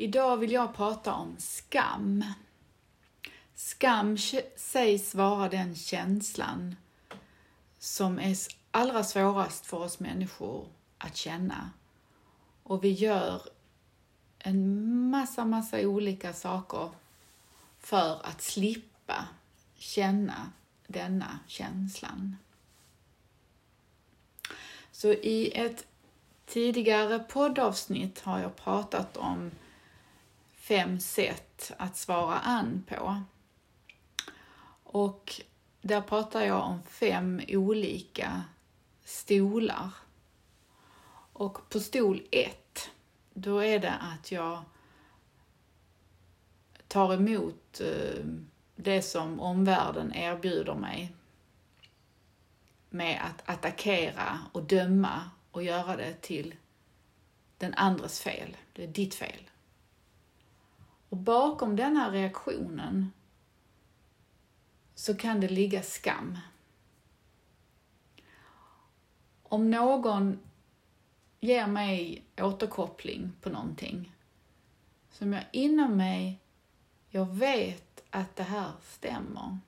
Idag vill jag prata om skam. Skam sägs vara den känslan som är allra svårast för oss människor att känna. Och vi gör en massa, massa olika saker för att slippa känna denna känslan. Så i ett tidigare poddavsnitt har jag pratat om fem sätt att svara an på. Och där pratar jag om fem olika stolar. Och på stol ett, då är det att jag tar emot eh, det som omvärlden erbjuder mig med att attackera och döma och göra det till den andres fel. Det är ditt fel. Och bakom den här reaktionen så kan det ligga skam. Om någon ger mig återkoppling på någonting som jag inom mig, jag vet att det här stämmer.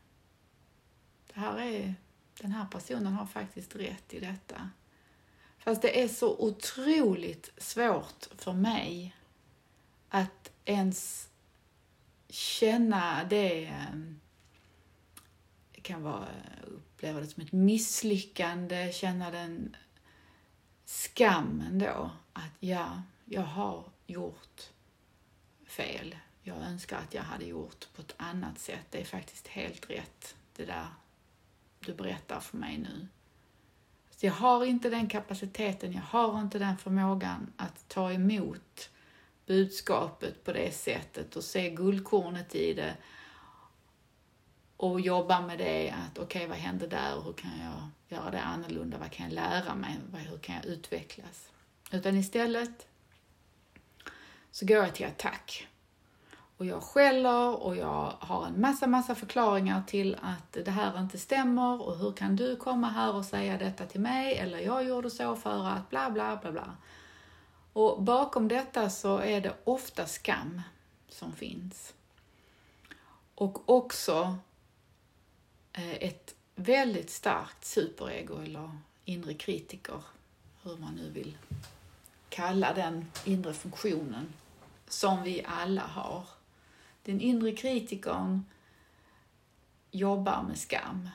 Det här är, den här personen har faktiskt rätt i detta. Fast det är så otroligt svårt för mig att ens känna det. Det kan vara uppleva det som ett misslyckande, känna den skammen då att ja, jag har gjort fel. Jag önskar att jag hade gjort på ett annat sätt. Det är faktiskt helt rätt det där du berättar för mig nu. Så jag har inte den kapaciteten, jag har inte den förmågan att ta emot budskapet på det sättet och se guldkornet i det och jobba med det, att okej, okay, vad hände där? Hur kan jag göra det annorlunda? Vad kan jag lära mig? Hur kan jag utvecklas? Utan istället så går jag till attack. Och jag skäller och jag har en massa, massa förklaringar till att det här inte stämmer och hur kan du komma här och säga detta till mig? Eller jag gjorde så för att bla, bla, bla, bla. Och bakom detta så är det ofta skam som finns. Och också eh, ett väldigt starkt superego eller inre kritiker, hur man nu vill kalla den inre funktionen, som vi alla har. Den inre kritikern jobbar med skam.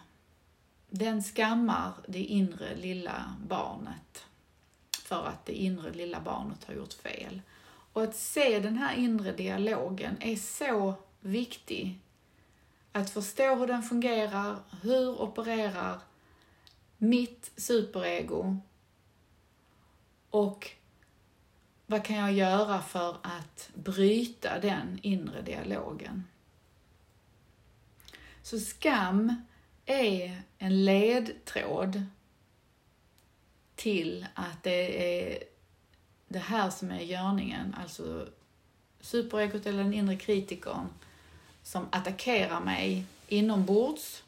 Den skammar det inre lilla barnet för att det inre lilla barnet har gjort fel. Och att se den här inre dialogen är så viktig. Att förstå hur den fungerar, hur opererar mitt superego och vad kan jag göra för att bryta den inre dialogen? Så skam är en ledtråd till att det är det här som är görningen, alltså superegot eller den inre kritikern som attackerar mig inombords.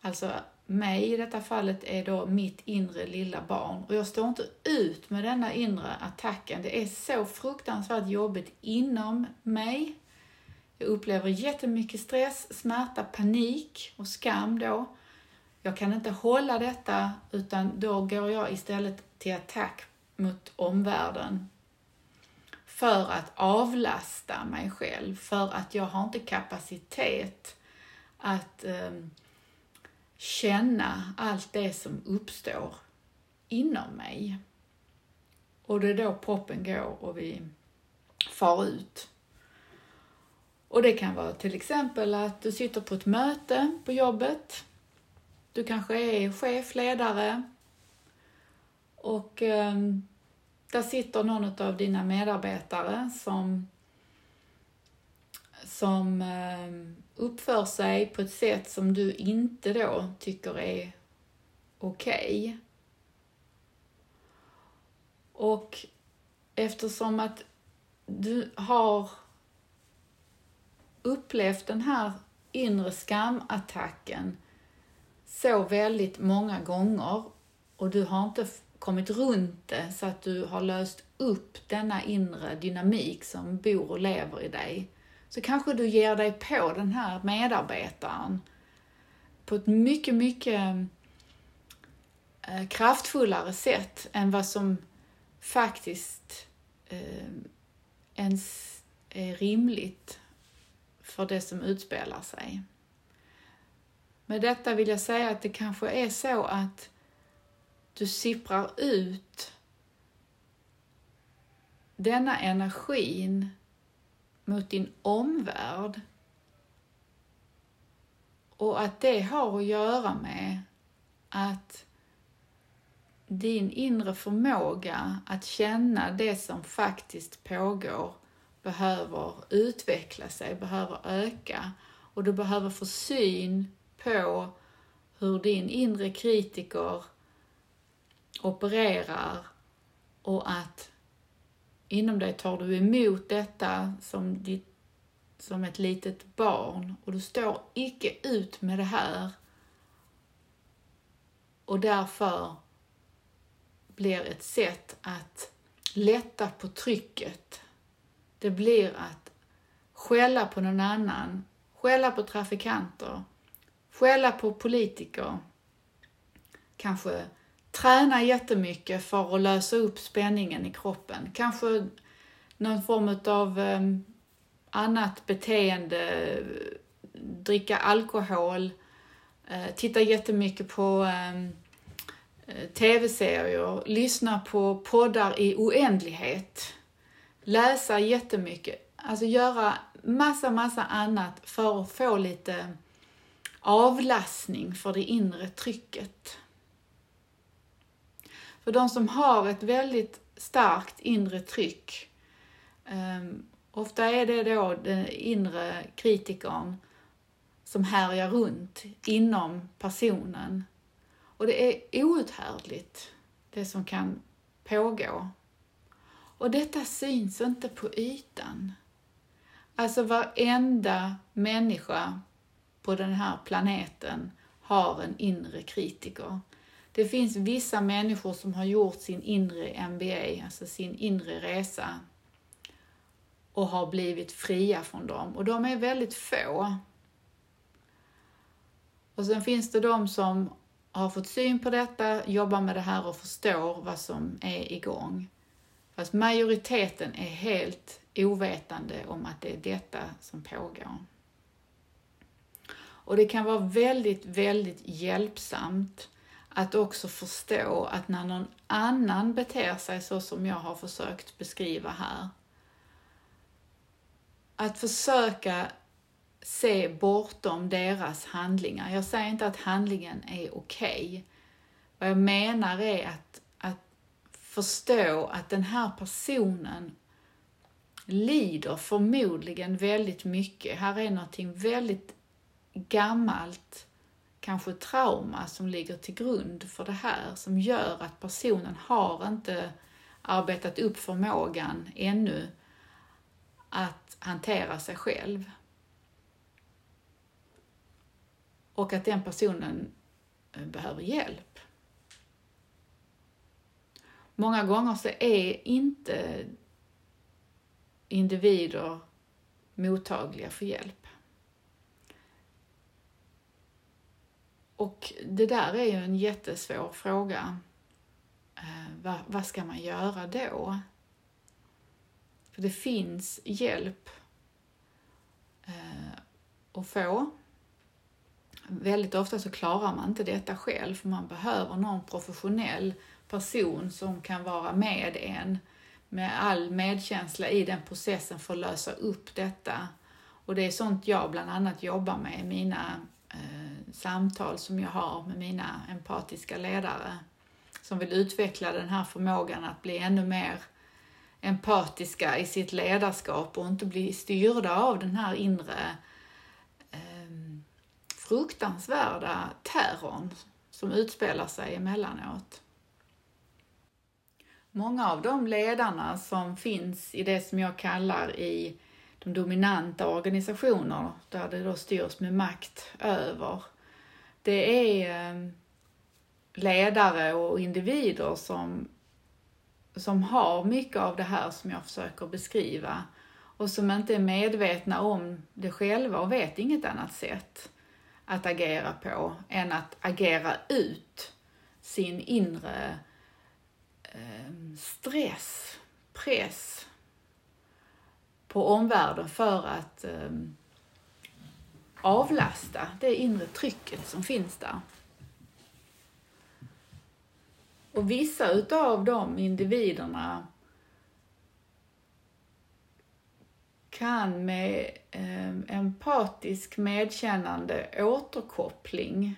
Alltså mig i detta fallet är då mitt inre lilla barn och jag står inte ut med denna inre attacken. Det är så fruktansvärt jobbigt inom mig. Jag upplever jättemycket stress, smärta, panik och skam då. Jag kan inte hålla detta utan då går jag istället till attack mot omvärlden för att avlasta mig själv, för att jag har inte kapacitet att eh, känna allt det som uppstår inom mig. Och det är då proppen går och vi far ut. Och det kan vara till exempel att du sitter på ett möte på jobbet. Du kanske är chef, ledare och eh, där sitter någon av dina medarbetare som, som eh, uppför sig på ett sätt som du inte då tycker är okej. Okay. Och eftersom att du har upplevt den här inre skamattacken så väldigt många gånger och du har inte kommit runt det så att du har löst upp denna inre dynamik som bor och lever i dig, så kanske du ger dig på den här medarbetaren på ett mycket, mycket eh, kraftfullare sätt än vad som faktiskt eh, ens är rimligt för det som utspelar sig. Med detta vill jag säga att det kanske är så att du sipprar ut denna energin mot din omvärld. Och att det har att göra med att din inre förmåga att känna det som faktiskt pågår behöver utveckla sig, behöver öka. Och du behöver få syn på hur din inre kritiker opererar och att inom dig tar du emot detta som, ditt, som ett litet barn och du står icke ut med det här och därför blir ett sätt att lätta på trycket. Det blir att skälla på någon annan, skälla på trafikanter, skälla på politiker, kanske träna jättemycket för att lösa upp spänningen i kroppen. Kanske någon form av ehm, annat beteende, dricka alkohol, eh, titta jättemycket på ehm, eh, tv-serier, lyssna på poddar i oändlighet, läsa jättemycket, alltså göra massa, massa annat för att få lite avlastning för det inre trycket. För de som har ett väldigt starkt inre tryck, um, ofta är det då den inre kritikern som härjar runt inom personen. Och det är outhärdligt, det som kan pågå. Och detta syns inte på ytan. Alltså varenda människa på den här planeten har en inre kritiker. Det finns vissa människor som har gjort sin inre MBA, alltså sin inre resa och har blivit fria från dem. Och de är väldigt få. Och sen finns det de som har fått syn på detta, jobbar med det här och förstår vad som är igång. Fast majoriteten är helt ovetande om att det är detta som pågår. Och det kan vara väldigt, väldigt hjälpsamt att också förstå att när någon annan beter sig så som jag har försökt beskriva här, att försöka se bortom deras handlingar. Jag säger inte att handlingen är okej. Okay. Vad jag menar är att, att förstå att den här personen lider förmodligen väldigt mycket. Här är någonting väldigt gammalt kanske trauma som ligger till grund för det här som gör att personen har inte arbetat upp förmågan ännu att hantera sig själv. Och att den personen eh, behöver hjälp. Många gånger så är inte individer mottagliga för hjälp. Och det där är ju en jättesvår fråga. Eh, vad, vad ska man göra då? För det finns hjälp eh, att få. Väldigt ofta så klarar man inte detta själv för man behöver någon professionell person som kan vara med en med all medkänsla i den processen för att lösa upp detta. Och det är sånt jag bland annat jobbar med i mina samtal som jag har med mina empatiska ledare som vill utveckla den här förmågan att bli ännu mer empatiska i sitt ledarskap och inte bli styrda av den här inre eh, fruktansvärda terrorn som utspelar sig emellanåt. Många av de ledarna som finns i det som jag kallar i de dominanta organisationer där det då styrs med makt över. Det är eh, ledare och individer som som har mycket av det här som jag försöker beskriva och som inte är medvetna om det själva och vet inget annat sätt att agera på än att agera ut sin inre eh, stress, press på omvärlden för att eh, avlasta det inre trycket som finns där. Och vissa utav de individerna kan med eh, empatisk medkännande återkoppling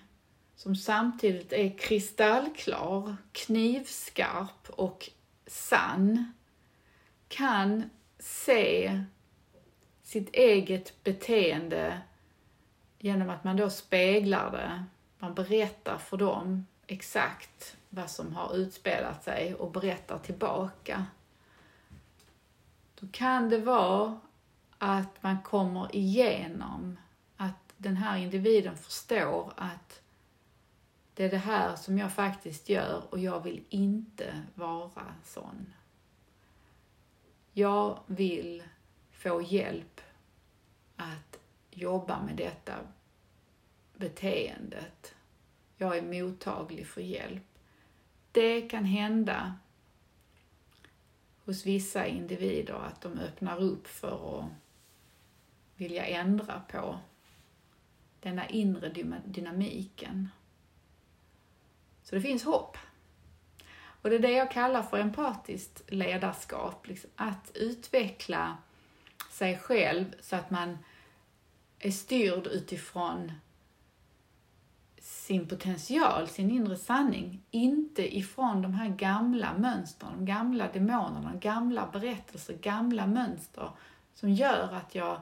som samtidigt är kristallklar, knivskarp och sann kan se sitt eget beteende genom att man då speglar det. Man berättar för dem exakt vad som har utspelat sig och berättar tillbaka. Då kan det vara att man kommer igenom att den här individen förstår att det är det här som jag faktiskt gör och jag vill inte vara sån. Jag vill få hjälp jobba med detta beteendet. Jag är mottaglig för hjälp. Det kan hända hos vissa individer att de öppnar upp för att vilja ändra på denna inre dynamiken. Så det finns hopp. Och det är det jag kallar för empatiskt ledarskap. Liksom att utveckla sig själv så att man är styrd utifrån sin potential, sin inre sanning, inte ifrån de här gamla mönstren, de gamla demonerna, gamla berättelser, gamla mönster som gör att jag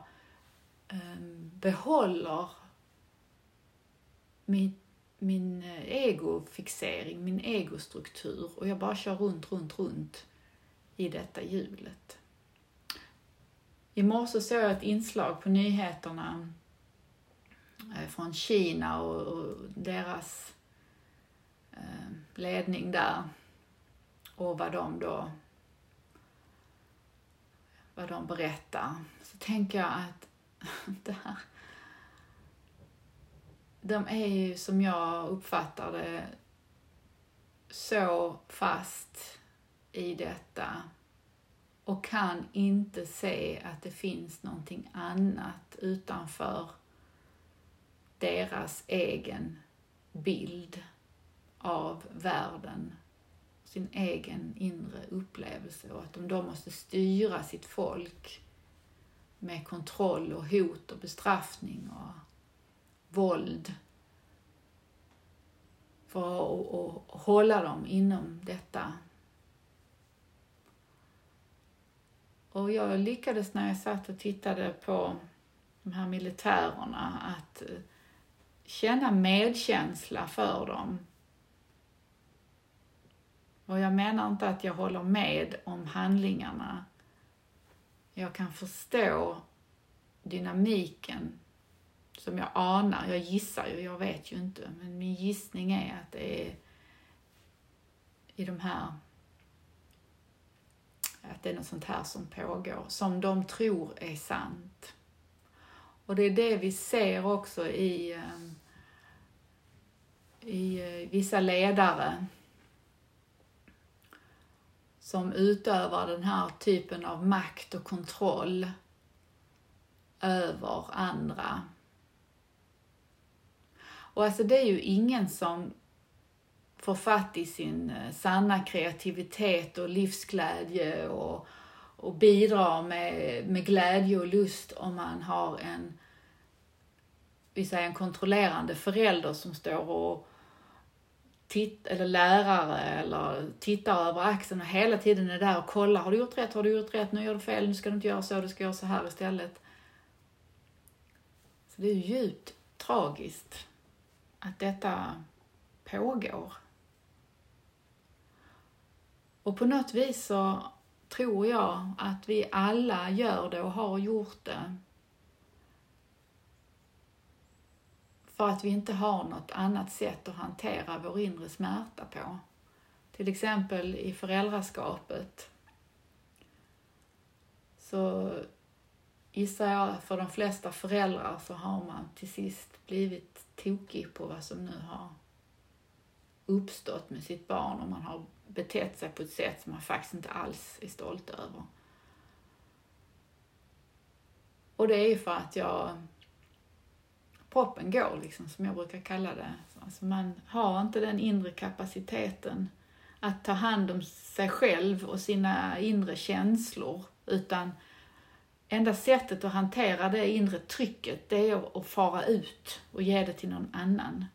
ehm, behåller min, min eh, egofixering, min egostruktur och jag bara kör runt, runt, runt i detta hjulet. I morse såg jag ett inslag på nyheterna eh, från Kina och, deras eh, ledning där och vad de då vad de berättar. Så tänker jag att det här, de är ju som jag uppfattar det så fast i detta och kan inte se att det finns någonting annat utanför deras egen bild av världen, sin egen inre upplevelse och att de då måste styra sitt folk med kontroll och hot och bestraffning och våld för att, att hålla dem inom detta. Och jag lyckades när jag satt och tittade på de här militärerna att eh, känna medkänsla för dem. Och jag menar inte att jag håller med om handlingarna. Jag kan förstå dynamiken som jag anar. Jag gissar ju, jag vet ju inte. Men min gissning är att det är i de här att det är något sånt här som pågår, som de tror är sant. Och det är det vi ser också i, ehm, i eh, vissa ledare som utövar den här typen av makt och kontroll över andra. Och alltså det är ju ingen som får fatt i sin eh, sanna kreativitet och livsglädje och, och bidrar med, med glädje och lust om man har en, vi säger en kontrollerande förälder som står och titt, eller lärare eller tittar över axeln och hela tiden är där och kollar. Har du gjort rätt? Har du gjort rätt? Nu gör du fel. Nu ska du inte göra så. Du ska göra så här istället. Så det är djupt tragiskt att detta pågår. Och på något vis så tror jag att vi alla gör det och har gjort det. För att vi inte har något annat sätt att hantera vår inre smärta på. till exempel i föräldraskapet så gissar jag för de flesta föräldrar så har man till sist blivit tokig på vad som nu har uppstått med sitt barn och man har betett sig på ett sätt som man faktiskt inte alls är stolt över. Och det är ju för att jag proppen går, liksom, som jag brukar kalla det. Alltså man har inte den inre kapaciteten att ta hand om sig själv och sina inre känslor, utan enda sättet att hantera det inre trycket, det är att fara ut och ge det till någon annan.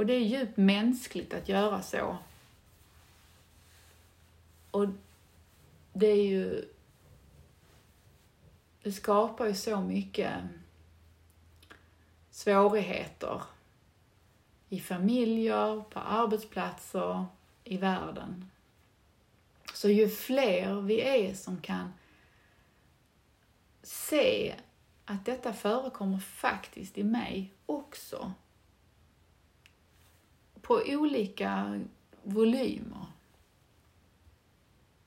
Och det är djupt mänskligt att göra så. Och det är ju... Det skapar ju så mycket svårigheter i familjer, på arbetsplatser, i världen. Så ju fler vi är som kan se att detta förekommer faktiskt i mig också. På olika volymer.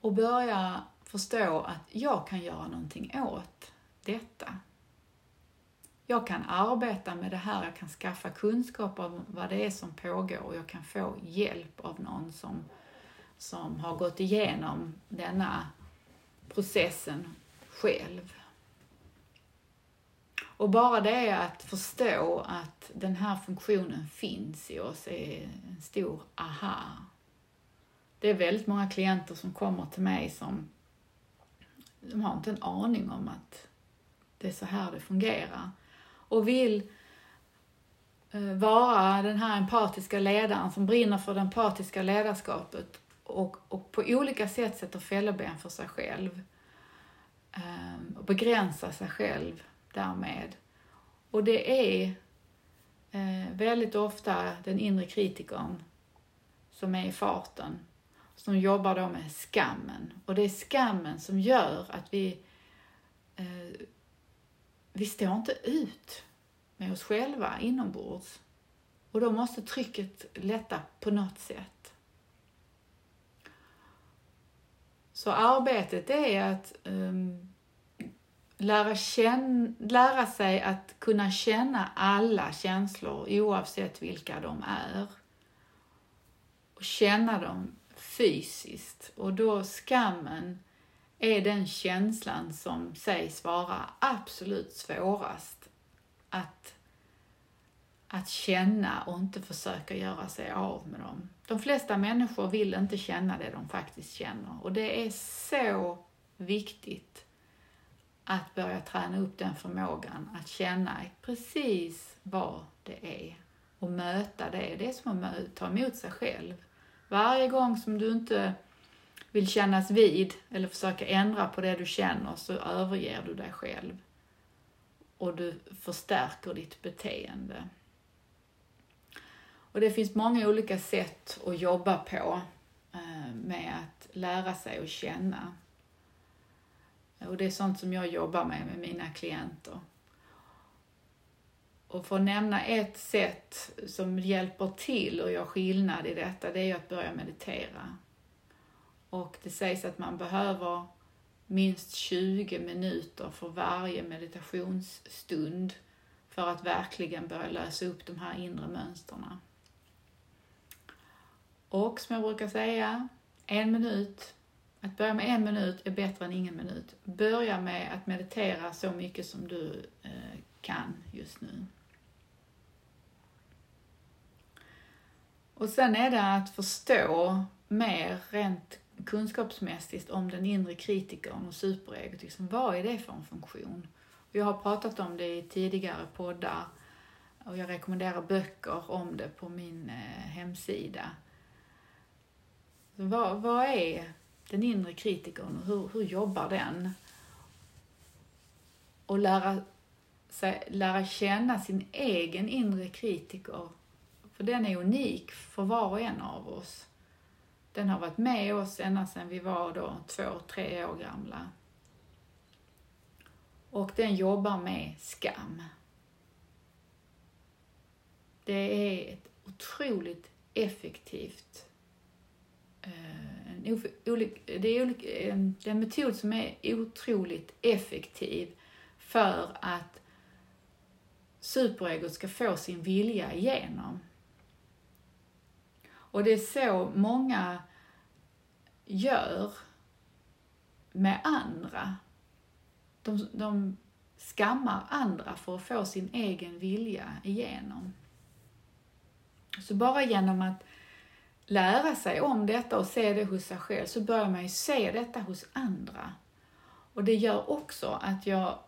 Och börja förstå att jag kan göra någonting åt detta. Jag kan arbeta med det här, jag kan skaffa kunskap om vad det är som pågår och jag kan få hjälp av någon som, som har gått igenom denna processen själv. Och bara det att förstå att den här funktionen finns i oss är en stor aha. Det är väldigt många klienter som kommer till mig som de har inte en aning om att det är så här det fungerar och vill eh, vara den här empatiska ledaren som brinner för det empatiska ledarskapet och, och på olika sätt sätter fälleben för sig själv ehm, och begränsar sig själv därmed. Och det är eh, väldigt ofta den inre kritikern som är i farten, som jobbar då med skammen. Och det är skammen som gör att vi eh, vi står inte ut med oss själva inombords. Och då måste trycket lätta på något sätt. Så arbetet är att um, lära, känna, lära sig att kunna känna alla känslor oavsett vilka de är. Och känna dem fysiskt. Och då skammen är den känslan som sägs vara absolut svårast att, att känna och inte försöka göra sig av med dem. De flesta människor vill inte känna det de faktiskt känner och det är så viktigt att börja träna upp den förmågan att känna precis vad det är och möta det. Det är som att ta emot sig själv. Varje gång som du inte vill kännas vid eller försöka ändra på det du känner så överger du dig själv och du förstärker ditt beteende. Och det finns många olika sätt att jobba på eh, med att lära sig att känna. Och det är sånt som jag jobbar med med mina klienter. Och för att nämna ett sätt som hjälper till och gör skillnad i detta, det är att börja meditera. Och det sägs att man behöver minst 20 minuter för varje meditationsstund för att verkligen börja lösa upp de här inre mönstren. Och som jag brukar säga, en minut. Att börja med en minut är bättre än ingen minut. Börja med att meditera så mycket som du eh, kan just nu. Och sen är det att förstå mer rent kunskapsmässigt om den inre kritikern och superegot. Liksom, vad är det för en funktion? Jag har pratat om det i tidigare poddar och jag rekommenderar böcker om det på min eh, hemsida. Vad, vad är den inre kritikern och hur, hur jobbar den? Och lära, sig, lära känna sin egen inre kritiker, för den är unik för var och en av oss. Den har varit med oss ända sedan vi var då två, tre år gamla. Och den jobbar med skam. Det är ett otroligt effektivt eh, en, eh, det, är en metod som är otroligt effektiv för att superegot ska få sin vilja igenom. Och det är så många gör med andra. De, de skammar andra för att få sin egen vilja igenom. Så bara genom att lära sig om detta och se det hos sig själv så börjar man ju se detta hos andra. Och det gör också att jag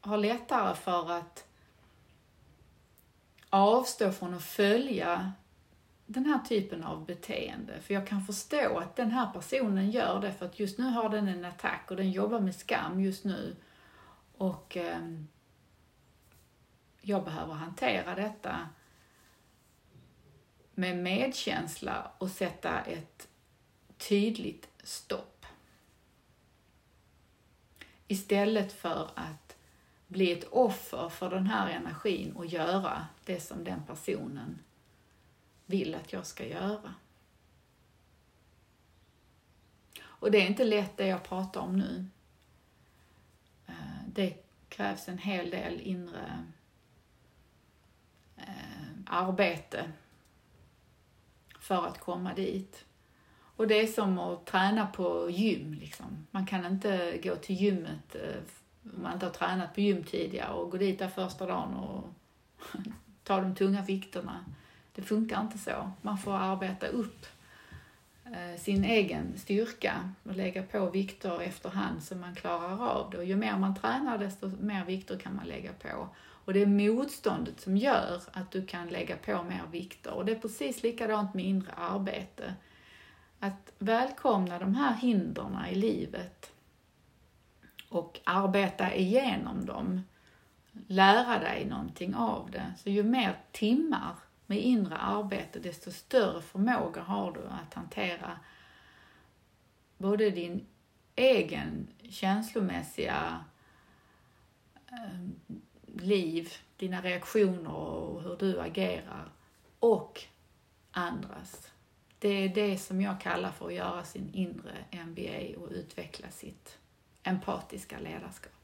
har lättare för att avstå från att följa den här typen av beteende. För jag kan förstå att den här personen gör det för att just nu har den en attack och den jobbar med skam just nu. Och eh, jag behöver hantera detta med medkänsla och sätta ett tydligt stopp. Istället för att bli ett offer för den här energin och göra det som den personen vill att jag ska göra. Och det är inte lätt det jag pratar om nu. Eh, det krävs en hel del inre eh, arbete för att komma dit. Och det är som att träna på gym. Liksom. Man kan inte gå till gymmet eh, om man inte har tränat på gym tidigare och gå dit där första dagen och ta de tunga vikterna. Det funkar inte så. Man får arbeta upp eh, sin egen styrka och lägga på vikter efterhand så man klarar av det. Och ju mer man tränar desto mer vikter kan man lägga på. Och det är motståndet som gör att du kan lägga på mer vikter. Och det är precis likadant med inre arbete. Att välkomna de här hindren i livet och arbeta igenom dem. Lära dig någonting av det. Så ju mer timmar med inre arbete, desto större förmåga har du att hantera både din egen känslomässiga eh, liv, dina reaktioner och hur du agerar och andras. Det är det som jag kallar för att göra sin inre MBA och utveckla sitt empatiska ledarskap.